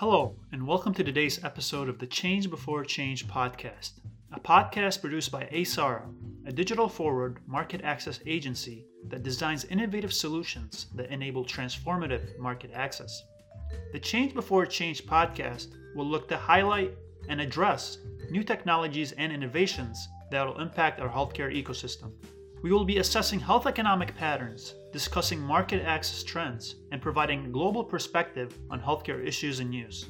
Hello, and welcome to today's episode of the Change Before Change podcast, a podcast produced by AESARA, a digital forward market access agency that designs innovative solutions that enable transformative market access. The Change Before Change podcast will look to highlight and address new technologies and innovations that will impact our healthcare ecosystem. We will be assessing health economic patterns, discussing market access trends, and providing a global perspective on healthcare issues and news.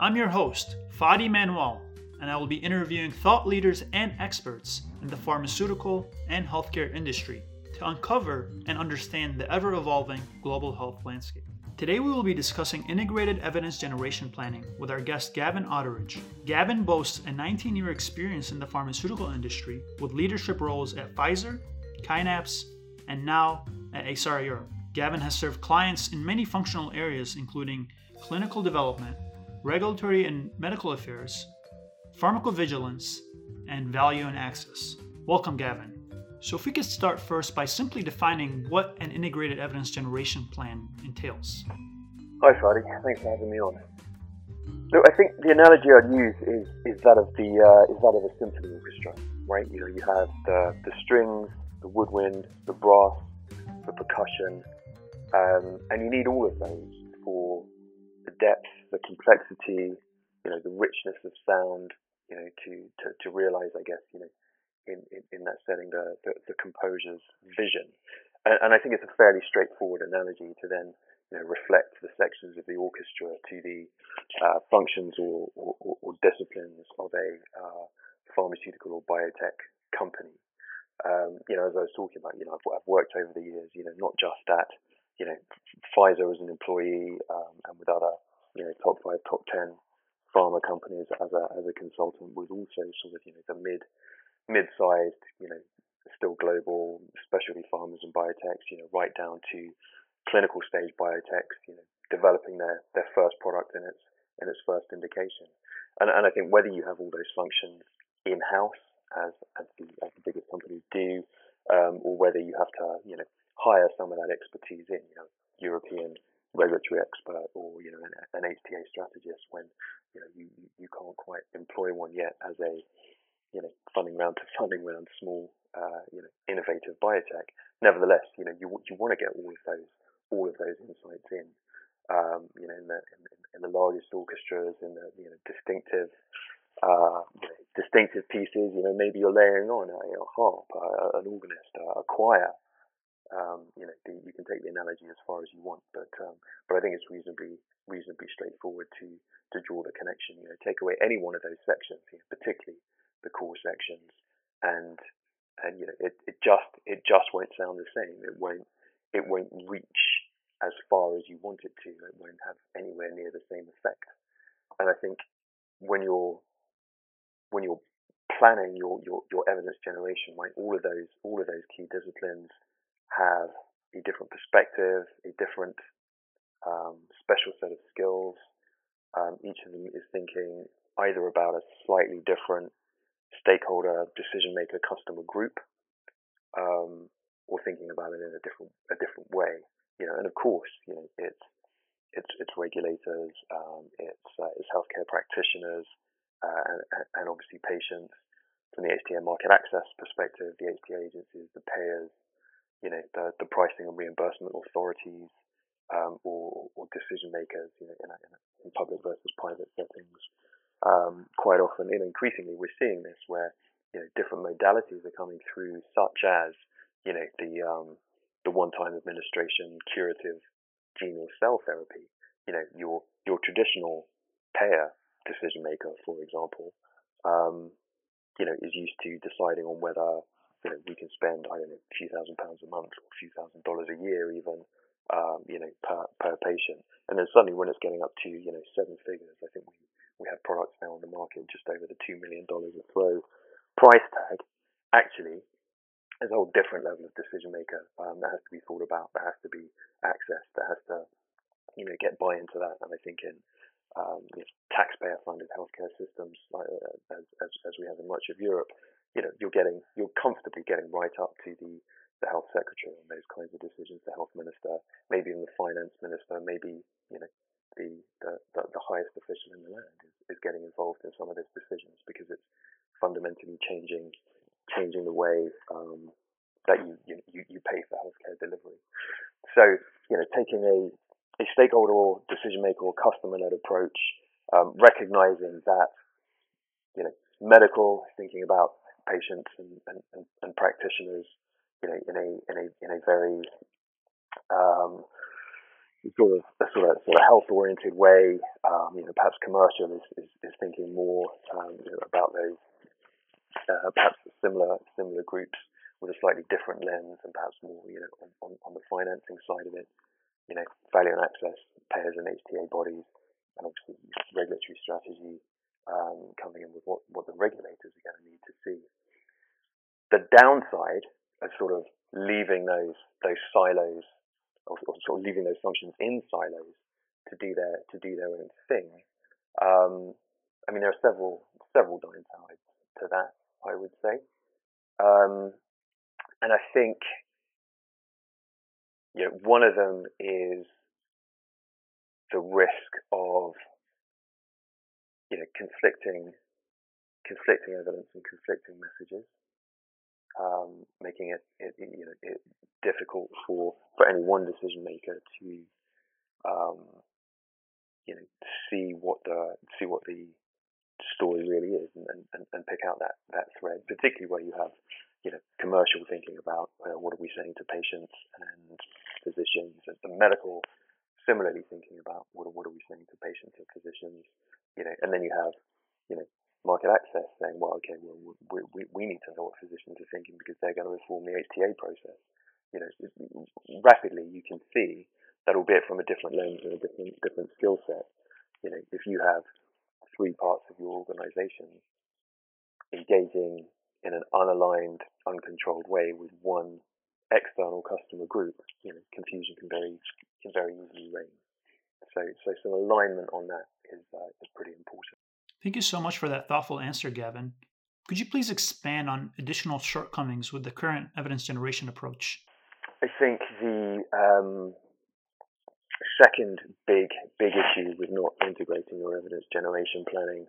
I'm your host, Fadi Manuel, and I will be interviewing thought leaders and experts in the pharmaceutical and healthcare industry to uncover and understand the ever evolving global health landscape. Today, we will be discussing integrated evidence generation planning with our guest Gavin Outteridge. Gavin boasts a 19 year experience in the pharmaceutical industry with leadership roles at Pfizer, Kinapse, and now at AESARA Europe. Gavin has served clients in many functional areas, including clinical development, regulatory and medical affairs, pharmacovigilance, and value and access. Welcome, Gavin. So, if we could start first by simply defining what an integrated evidence generation plan entails. Hi, Fadi. Thanks for having me on. Look, I think the analogy I'd use is, is that of the uh, is that of a symphony orchestra, right? You know, you have the, the strings, the woodwind, the brass, the percussion, um, and you need all of those for the depth, the complexity, you know, the richness of sound, you know, to, to, to realize, I guess, you know, in, in, in that setting, the, the, the composer's vision. And, and, I think it's a fairly straightforward analogy to then, you know, reflect the sections of the orchestra to the uh, functions or, or, or, disciplines of a uh, pharmaceutical or biotech company um, you know, as I was talking about, you know, I've, I've, worked over the years, you know, not just at, you know, Pfizer as an employee um, and with other, you know, top five, top ten pharma companies as a as a consultant, was also sort of, you know, the mid mid-sized, you know, still global specialty pharmas and biotechs, you know, right down to clinical stage biotechs, you know, developing their their first product in its in its first indication. And, and I think whether you have all those functions in house as as the, as the biggest companies do, um, or whether you have to you know hire some of that expertise in, you know, European regulatory expert or you know an, an HTA strategist when you know you you can't quite employ one yet as a you know funding round to funding round small uh, you know innovative biotech. Nevertheless, you know you you want to get all of those all of those insights in. Um, you know, in the in, in the largest orchestras, in the you know distinctive uh, distinctive pieces. You know, maybe you're layering on a, harp, an organist, a, a choir. Um, you know, the, you can take the analogy as far as you want, but um, but I think it's reasonably reasonably straightforward to to draw the connection. You know, take away any one of those sections, you know, particularly the core sections, and and you know, it, it just it just won't sound the same. It won't it won't reach as far as you want it to. It won't have anywhere near the same effect. And I think when you're when you're planning your, your, your evidence generation, right, all of those all of those key disciplines have a different perspective, a different um, special set of skills. Um, each of them is thinking either about a slightly different stakeholder, decision maker, customer group, um, or thinking about it in a different a different way. You know, and of course, you know, it's it's it's regulators, um, it's uh, it's healthcare practitioners, uh, and, obviously patients. From the HTA market access perspective, the HTA agencies, the payers, you know, the, the pricing and reimbursement authorities, um, or, or, decision makers, you know, in, a, in, a, in public versus private settings. Um, quite often, and increasingly, we're seeing this where you know different modalities are coming through, such as you know the um, the one-time administration curative gene or cell therapy. You know, your your traditional payer decision maker, for example, um, you know, is used to deciding on whether you know we can spend I don't know a few thousand pounds a month or a few thousand dollars a year even um, you know per per patient, and then suddenly when it's getting up to you know seven figures, I think we we have products now on the market just over the two million dollars a throw price tag. Actually, there's a whole different level of decision maker um, that has to be thought about, that has to be accessed, that has to you know get buy into that, and I think in um, you know, taxpayer-funded healthcare systems, like, uh, as, as, as we have in much of Europe, you know, you're getting, you're comfortably getting right up to the, the health secretary on those kinds of decisions, the health minister, maybe even the finance minister, maybe, you know, the, the, the highest official in the, land is, is getting involved in some of those decisions because it's fundamentally changing changing the way um, that you, you you pay for healthcare delivery. So you know, taking a a stakeholder or decision maker or customer led approach, um, recognizing that you know medical, thinking about patients and, and, and, practitioners, you know, in a in a in a very um, sort of a sort of, sort of health oriented way. Um, you know, perhaps commercial is, is, is thinking more um, you know, about those uh, perhaps similar similar groups with a slightly different lens and perhaps more you know on, on, on the financing side of it. You know, value and access, payers and HTA bodies, and obviously regulatory strategy um, coming in with what, what the regulators are going to need to see. The downside of sort of leaving those those silos or, or, sort of leaving those functions in silos to do their to do their own thing. Um, I mean, there are several several downsides to that. I would say, um, and I think you know one of them is the risk of you know conflicting conflicting evidence and conflicting messages um, making it, it, you know it difficult for for any one decision maker to um, you know see what the see what the story really is and, and, and pick out that that thread, particularly where you have you know commercial thinking about uh, what are we saying to patients and physicians and, and medical similarly thinking about what what are we saying to patients and physicians, you know, and then you have you know market access saying, well, okay, well, we, we, we need to know what physicians are thinking because they're going to inform the HTA process. You know, rapidly you can see that, albeit from a different lens and a different different skill set. You know, if you have three parts of your organization engaging in an unaligned, uncontrolled way with one external customer group, you know, confusion can very can very easily reign. So, so some alignment on that is uh, is pretty important. Thank you so much for that thoughtful answer, Gavin. Could you please expand on additional shortcomings with the current evidence generation approach? I think the um, second big big issue with not integrating your evidence generation planning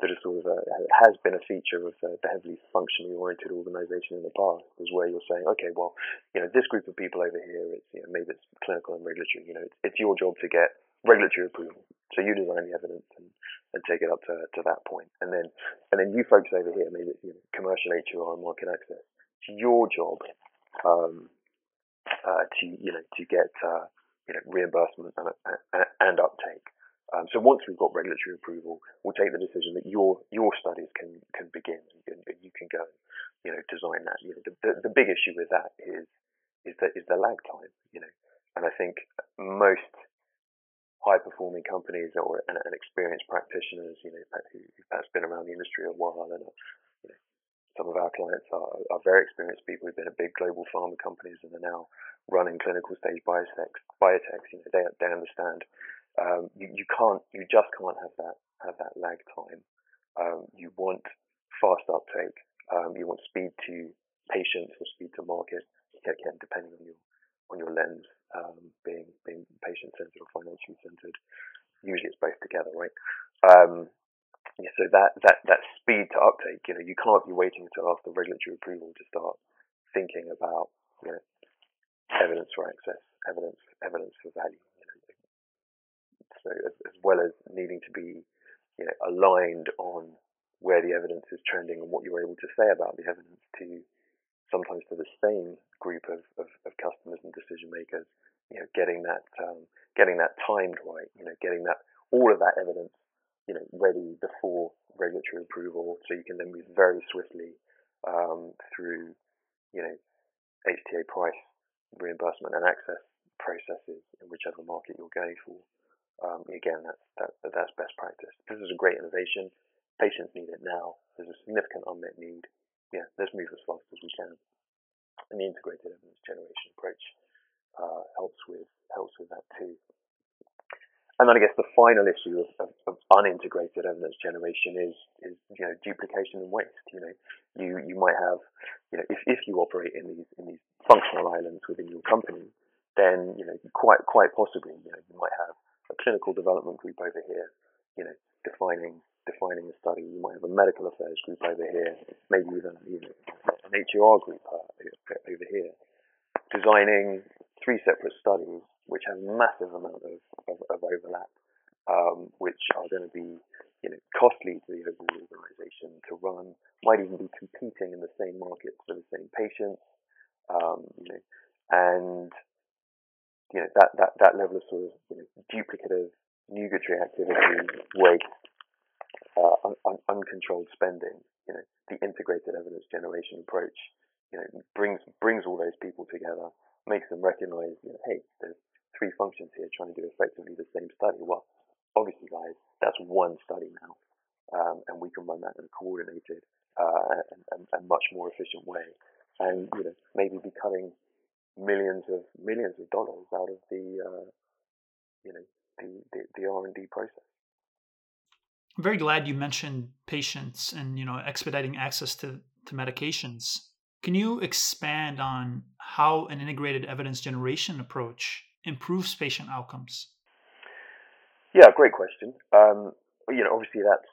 that is sort of a, has been a feature of the, the heavily functionally oriented organization in the past is where you're saying, okay, well, you know, this group of people over here, it's you know, maybe it's clinical and regulatory, you know, it's, it's your job to get regulatory approval. So you design the evidence and, and take it up to, to that point. And then and then you folks over here, maybe it's you know, commercial HEOR and market access. It's your job um, uh, to you know to get uh, you know reimbursement and, and, and uptake. Um, so once we've got regulatory approval, we'll take the decision that your your studies can can begin and, you can go you know design that. You know the, the, the big issue with that is is that is the lag time. You know, and I think most high performing companies or and, and, experienced practitioners, you know, who, perhaps been around the industry a while and you know, some of our clients are, are, very experienced people who've been at big global pharma companies and are now running clinical stage biotechs. biotechs you know, they, they understand um, you, you can't, you just can't have that have that lag time. Um, you want fast uptake. Um, you want speed to patients or speed to market. Again, depending on your on your lens um, being being patient centered or financially centered. Usually it's both together, right? Um, yeah, so that, that that speed to uptake, you know, you can't be waiting until after regulatory approval to start thinking about you know evidence for access, evidence evidence for value. As, as well as needing to be you know aligned on where the evidence is trending and what you're able to say about the evidence to sometimes to the same group of, of, of customers and decision makers, you know, getting that um, getting that timed right, you know, getting that all of that evidence, you know, ready before regulatory approval, so you can then move very swiftly um, through, you know, HTA price reimbursement and access processes in whichever market you're going for. Um, again, that's that, that's best practice. This is a great innovation. Patients need it now. There's a significant unmet need yeah, let's move as fast as we can. And the integrated evidence generation approach uh, helps with helps with that too. And then I guess the final issue of, of, of, unintegrated evidence generation is, is you know duplication and waste. You know, you you might have you know if, if you operate in these in these functional islands within your company, then you know quite quite possibly you know you might have clinical development group over here, you know, defining defining the study. You might have a medical affairs group over here, maybe even you know, an HEOR group uh, over here, designing three separate studies which have massive amount of, of, of overlap, um, which are going to be you know, costly to the overall organisation to run, might even be competing in the same markets for the same patients, um, you know, and you know that, that, that level of sort of you know, duplicative nugatory activity, waste, uh, un, un, uncontrolled spending, you know, the integrated evidence generation approach, you know, brings brings all those people together, makes them recognise, you know, hey, there's three functions here trying to do effectively the same study. Well, obviously, guys, that's one study now, um, and we can run that in a coordinated uh, and, and, and, much more efficient way, and you know, maybe be cutting millions of millions of dollars out of the uh, you know the, the, the R&D process. I'm very glad you mentioned patients and you know expediting access to, to medications. Can you expand on how an integrated evidence generation approach improves patient outcomes? Yeah, great question. Um, you know, obviously that's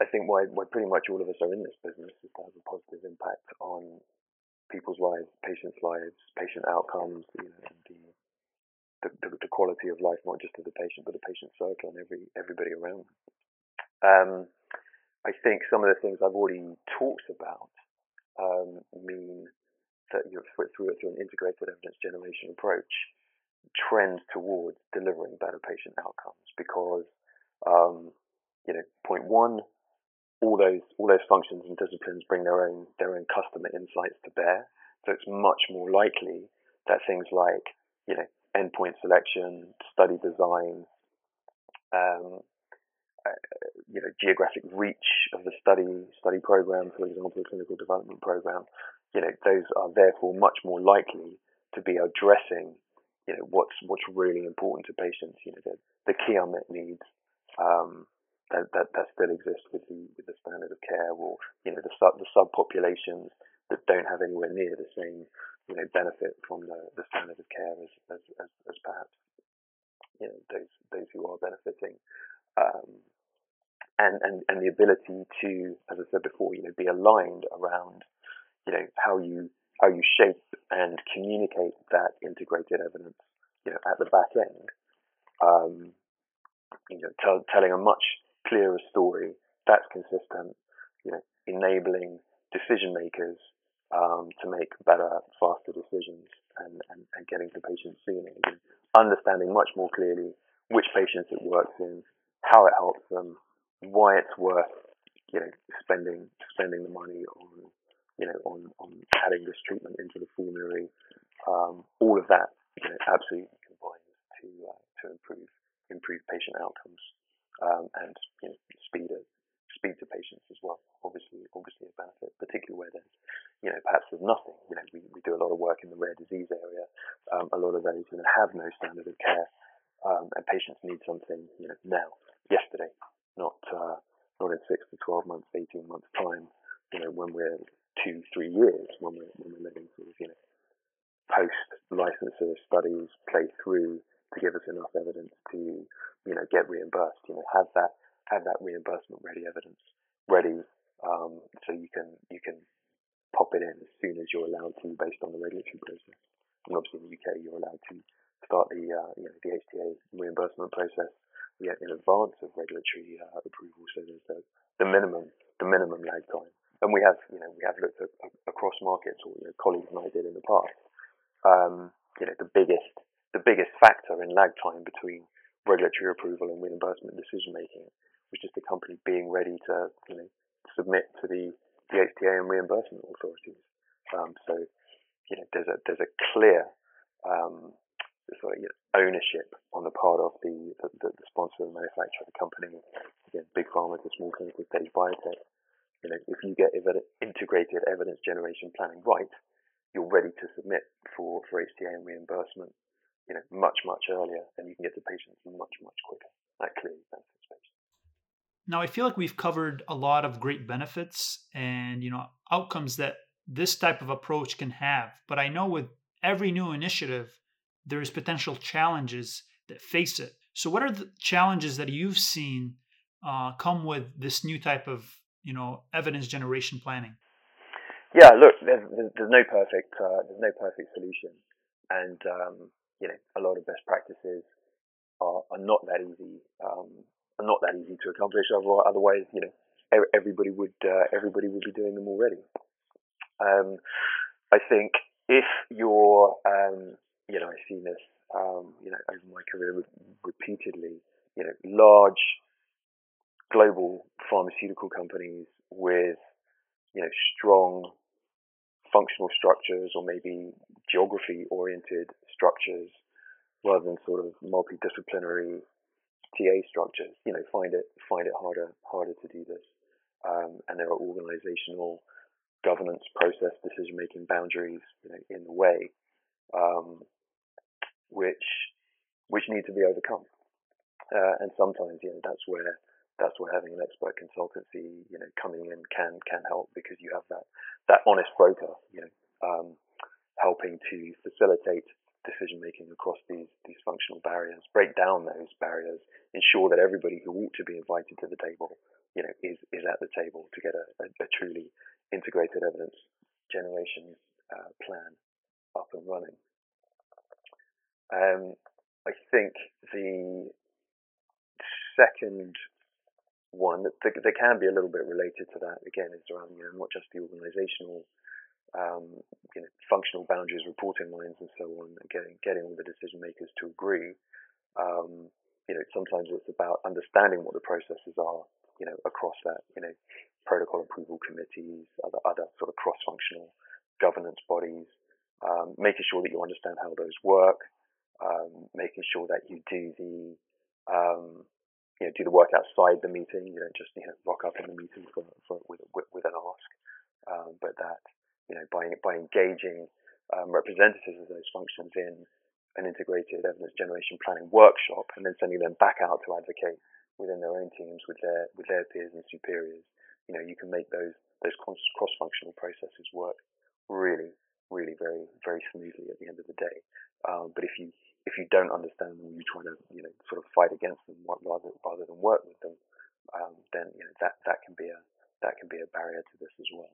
I think why why pretty much all of us are in this business is to have a positive impact on people's lives, patients' lives, patient outcomes, you know, and the the, the, quality of life, not just of the patient, but the patient circle and every everybody around. Um, I think some of the things I've already talked about um, mean that you know, through, through an integrated evidence generation approach, trends towards delivering better patient outcomes because um, you know point one all those all those functions and disciplines bring their own their own customer insights to bear. So it's much more likely that things like you know endpoint selection, study design, um, uh, you know, geographic reach of the study study program, for example, clinical development program, you know, those are therefore much more likely to be addressing, you know, what's what's really important to patients, you know, the, the key unmet needs um, that, that that still exists with the with the standard of care, or you know, the sub the subpopulations that don't have anywhere near the same you know, benefit from the, the standard of care as, as, as, as perhaps, you know, those, those who are benefiting. Um, and, and, and the ability to, as I said before, you know, be aligned around, you know, how you, how you shape and communicate that integrated evidence, you know, at the back end. Um, you know, tell, telling a much clearer story that's consistent, you know, enabling decision makers um, to make better, faster decisions and, and, and getting to patients sooner. And understanding much more clearly which patients it works in, how it helps them, why it's worth you know spending spending the money on you know on, on adding this treatment into the formulary. Um, all of that you know absolutely combines to uh, to improve improve patient outcomes um, and you know, speed of speed to patients as well. Obviously, obviously a benefit, particularly where there's, you know, perhaps there's nothing. You know, we, we do a lot of work in the rare disease area. Um, a lot of those you have no standard of care, um, and patients need something you know now, yesterday, not uh, not in six to twelve months, eighteen months time. You know, when we're two, three years, when we're when we're letting sort of you know post licensure studies play through to give us enough evidence to you know get reimbursed. You know, have that have that reimbursement ready evidence ready, um, so you can you can pop it in as soon as you're allowed to based on the regulatory process. And obviously in the UK you're allowed to start the uh, you know the HTA reimbursement process in advance of regulatory uh, approval. So there's the, the minimum the minimum lag time. And we have you know we have looked at, across markets, or you know, colleagues and I did in the past. Um, you know the biggest the biggest factor in lag time between regulatory approval and reimbursement decision making was just the company being ready to, you know, submit to the, the HTA and reimbursement authorities. Um, so, you know, there's a there's a clear um, sort of, you know, ownership on the part of the, the, the sponsor and manufacturer of the company. Again, big pharma to small clinical stage biotech. You know, if you get integrated evidence generation planning right, you're ready to submit for, for HTA and reimbursement, you know, much, much earlier, and you can get to patients much, much quicker. That clearly benefits patients. Now, I feel like we've covered a lot of great benefits and you know outcomes that this type of approach can have. But I know with every new initiative, there's potential challenges that face it. So, what are the challenges that you've seen uh, come with this new type of you know evidence generation planning? Yeah, look, there's, there's no perfect uh, there's no perfect solution, and um, you know a lot of best practices are, are not that easy um, are not that easy to accomplish. Otherwise, you know everybody would uh, everybody would be doing them already. Um, I think if you're um, you know I've seen this um, you know over my career repeatedly you know large global pharmaceutical companies with you know strong functional structures or maybe geography oriented structures rather than sort of multidisciplinary TA structures. You know find it find it harder harder to do this. Um, and there are organizational governance process decision making boundaries you know in the way um, which which need to be overcome. Uh, and sometimes you know that's where that's where having an expert consultancy, you know, coming in can can help because you have that that honest broker, you know, um, helping to facilitate decision making across these these functional barriers, break down those barriers, ensure that everybody who ought to be invited to the table, you know, is is at the table to get a, a, a truly integrated evidence generation uh, plan up and running. Um, I think the second one that, that, can be a little bit related to that again is around you know not just the organizational um, you know functional boundaries reporting lines and so on getting getting all the decision makers to agree. Um, you know sometimes it's about understanding what the processes are you know across that you know protocol approval committees other other sort of cross functional governance bodies um, making sure that you understand how those work um, making sure that you do the um, you know, do the work outside the meeting. You don't just you know rock up in the meeting for, for with, with, with an ask, um, but that you know by by engaging um, representatives of those functions in an integrated evidence generation planning workshop, and then sending them back out to advocate within their own teams with their with their peers and superiors. You know, you can make those those cross functional processes work really, really very very smoothly at the end of the day. Um, but if you if you don't understand them, you try to you know sort of fight against them rather rather than work with them, um, then you know that that can be a that can be a barrier to this as well.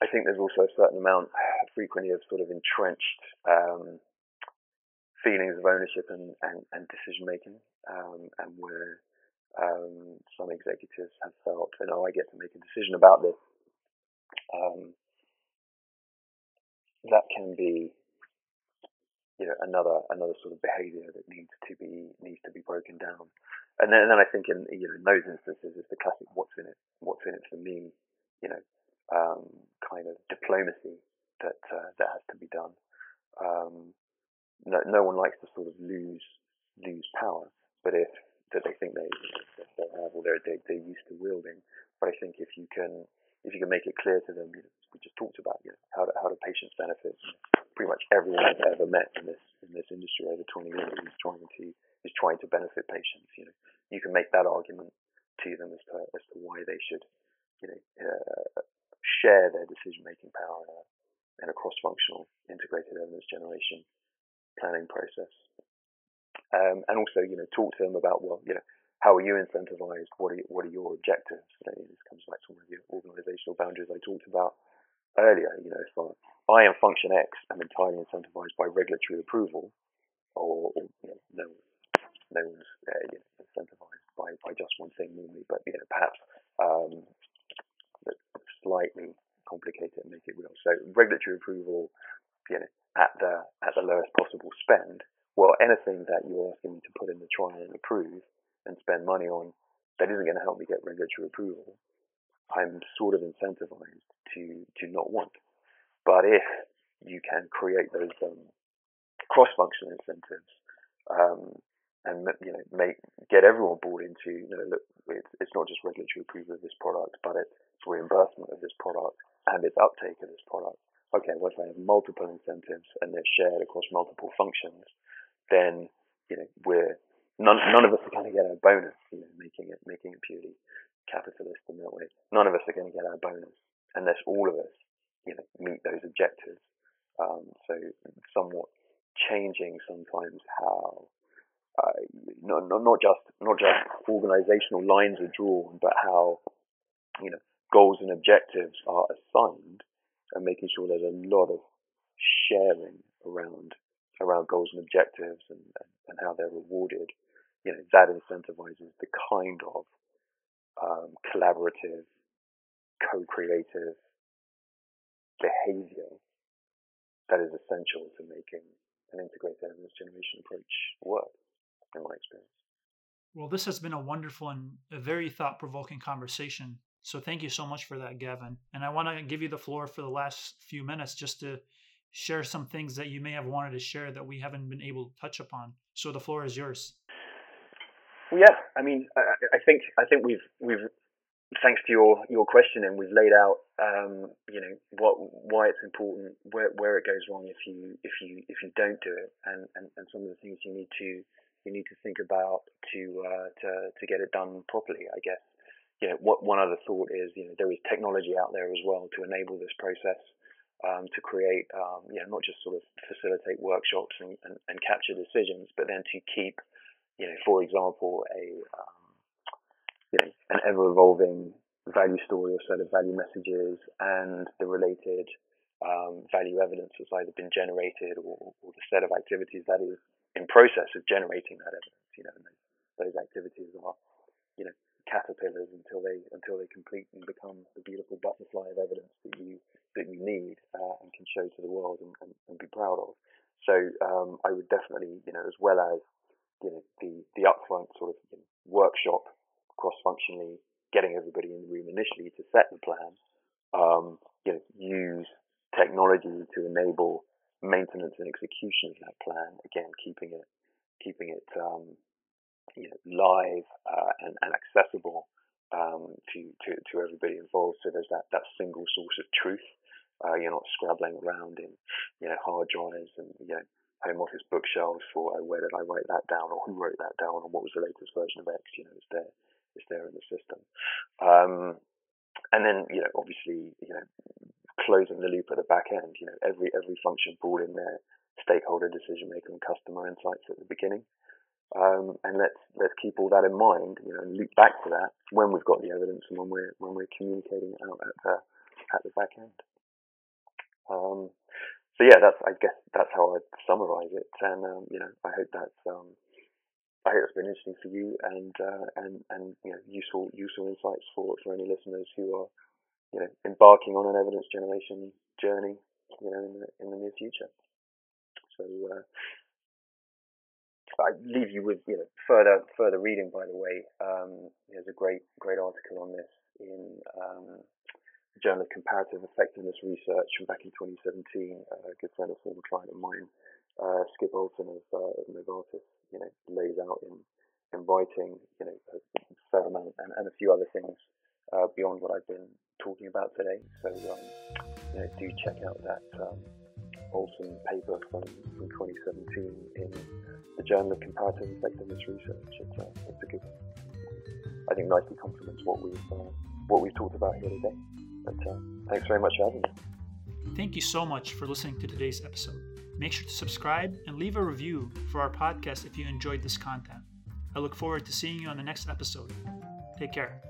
I think there's also a certain amount, frequently, of sort of entrenched um, feelings of ownership and, and, and decision making, um, and where um, some executives have felt, you know, I get to make a decision about this. Um, that can be you know another another sort of behaviour that needs to be needs to be broken down. And then, and then I think in you know in those instances it's the classic what's in it what's in it for me, you know, um, kind of diplomacy that uh, that has to be done. Um, no, no one likes to sort of lose lose power, but if that they think they they have or they're they, they're used to wielding. But I think if you can if you can make it clear to them, you know, we just talked about you know, how do, how do patients benefit pretty much everyone I've ever met in this in this industry over 20 years is trying to is trying to benefit patients. You know, you can make that argument to them as to as to why they should, you know, uh, share their decision making power in a, in a cross functional integrated evidence generation planning process. Um, and also, you know, talk to them about well, you know, how are you incentivized? What are what are your objectives? You know, this comes back to one of the organizational boundaries I talked about earlier. You know, if I am function X am entirely incentivized by regulatory approval, or, or you know, no, no one's uh, you know, incentivized by, by just one thing normally, but you know, perhaps um, slightly complicate it and make it real. So regulatory approval, you know, at the at the lowest possible spend. Well, anything that you're asking me to put in the trial and approve and spend money on that isn't going to help me get regulatory approval, I'm sort of incentivized to to not want. But if you can create those um, cross-functional incentives um, and you know make get everyone bought into you know look it's, it's not just regulatory approval of this product, but it's reimbursement of this product and its uptake of this product. Okay, well if I have multiple incentives and they're shared across multiple functions, then you know we're none, none of us are going to get a bonus. You know, making it making it purely capitalist in that way. None of us are going to get our bonus unless all of us you know, meet those objectives. Um, so somewhat changing sometimes how uh, not, not, not just not just organizational lines are drawn, but how, you know, goals and objectives are assigned and making sure there's a lot of sharing around around goals and objectives and, and how they're rewarded, you know, that incentivizes the kind of um, collaborative, co-creative behavior that is essential to making an integrated evidence generation approach work, in my experience. Well, this has been a wonderful and a very thought provoking conversation. So thank you so much for that, Gavin. And I want to give you the floor for the last few minutes just to share some things that you may have wanted to share that we haven't been able to touch upon. So the floor is yours. Yeah, I mean, I, I think I think we've we've thanks to your your question and we've laid out um, you know what why it's important where where it goes wrong if you if you if you don't do it and, and, and some of the things you need to you need to think about to uh, to to get it done properly I guess. You know what one other thought is you know there is technology out there as well to enable this process um, to create um, you know not just sort of facilitate workshops and, and, and capture decisions but then to keep you know for example a um, you know, an ever evolving value story or set of value messages and the related um, value evidence that's either been generated or, or, the set of activities that is in process of generating that evidence. You know, those, those, activities are, you know, caterpillars until they until they complete and become the beautiful butterfly of evidence that you that you need uh, and can show to the world and, and, and be proud of. So um, I would definitely, you know, as well as you know the the upfront sort of workshop cross-functionally getting everybody in the room initially to set the plan, um, you know, use technology to enable maintenance and execution of that plan. Again, keeping it keeping it um, you know, live uh, and, and, accessible um, to, to, to everybody involved. So there's that, that single source of truth. Uh, you're not scrabbling around in you know hard drives and you know home office bookshelves for oh, where did I write that down or who wrote that down or what was the latest version of X. You know, it's there is there in the system. Um, and then, you know, obviously, you know, closing the loop at the back end, you know, every every function brought in their stakeholder decision maker and customer insights at the beginning. Um, and let's let's keep all that in mind, you know, and loop back to that when we've got the evidence and when we're when we're communicating it out at the at the back end. Um, so yeah, that's I guess that's how I'd summarise it, and um, you know, I hope that's um, I hope it's been interesting for you and uh, and and you know useful useful insights for for any listeners who are you know embarking on an evidence generation journey you know in the in the near future. So uh, I leave you with you know further further reading. By the way, um, there's a great great article on this in um, Journal of Comparative Effectiveness Research from back in 2017. Uh, a good friend, a former client of mine, uh, Skip Olsen of, uh, of Novartis, you know, lays out in, in writing, you know, a fair amount and, and a few other things uh, beyond what I've been talking about today. So, um, you know, do check out that um, Olsen paper from, from 2017 in the Journal of Comparative Effectiveness Research. It's, uh, it's a good I think nicely complements what we've uh, what we've talked about here today. But uh, thanks very much for having me. Thank you so much for listening to today's episode. Make sure to subscribe and leave a review for our podcast if you enjoyed this content. I look forward to seeing you on the next episode. Take care.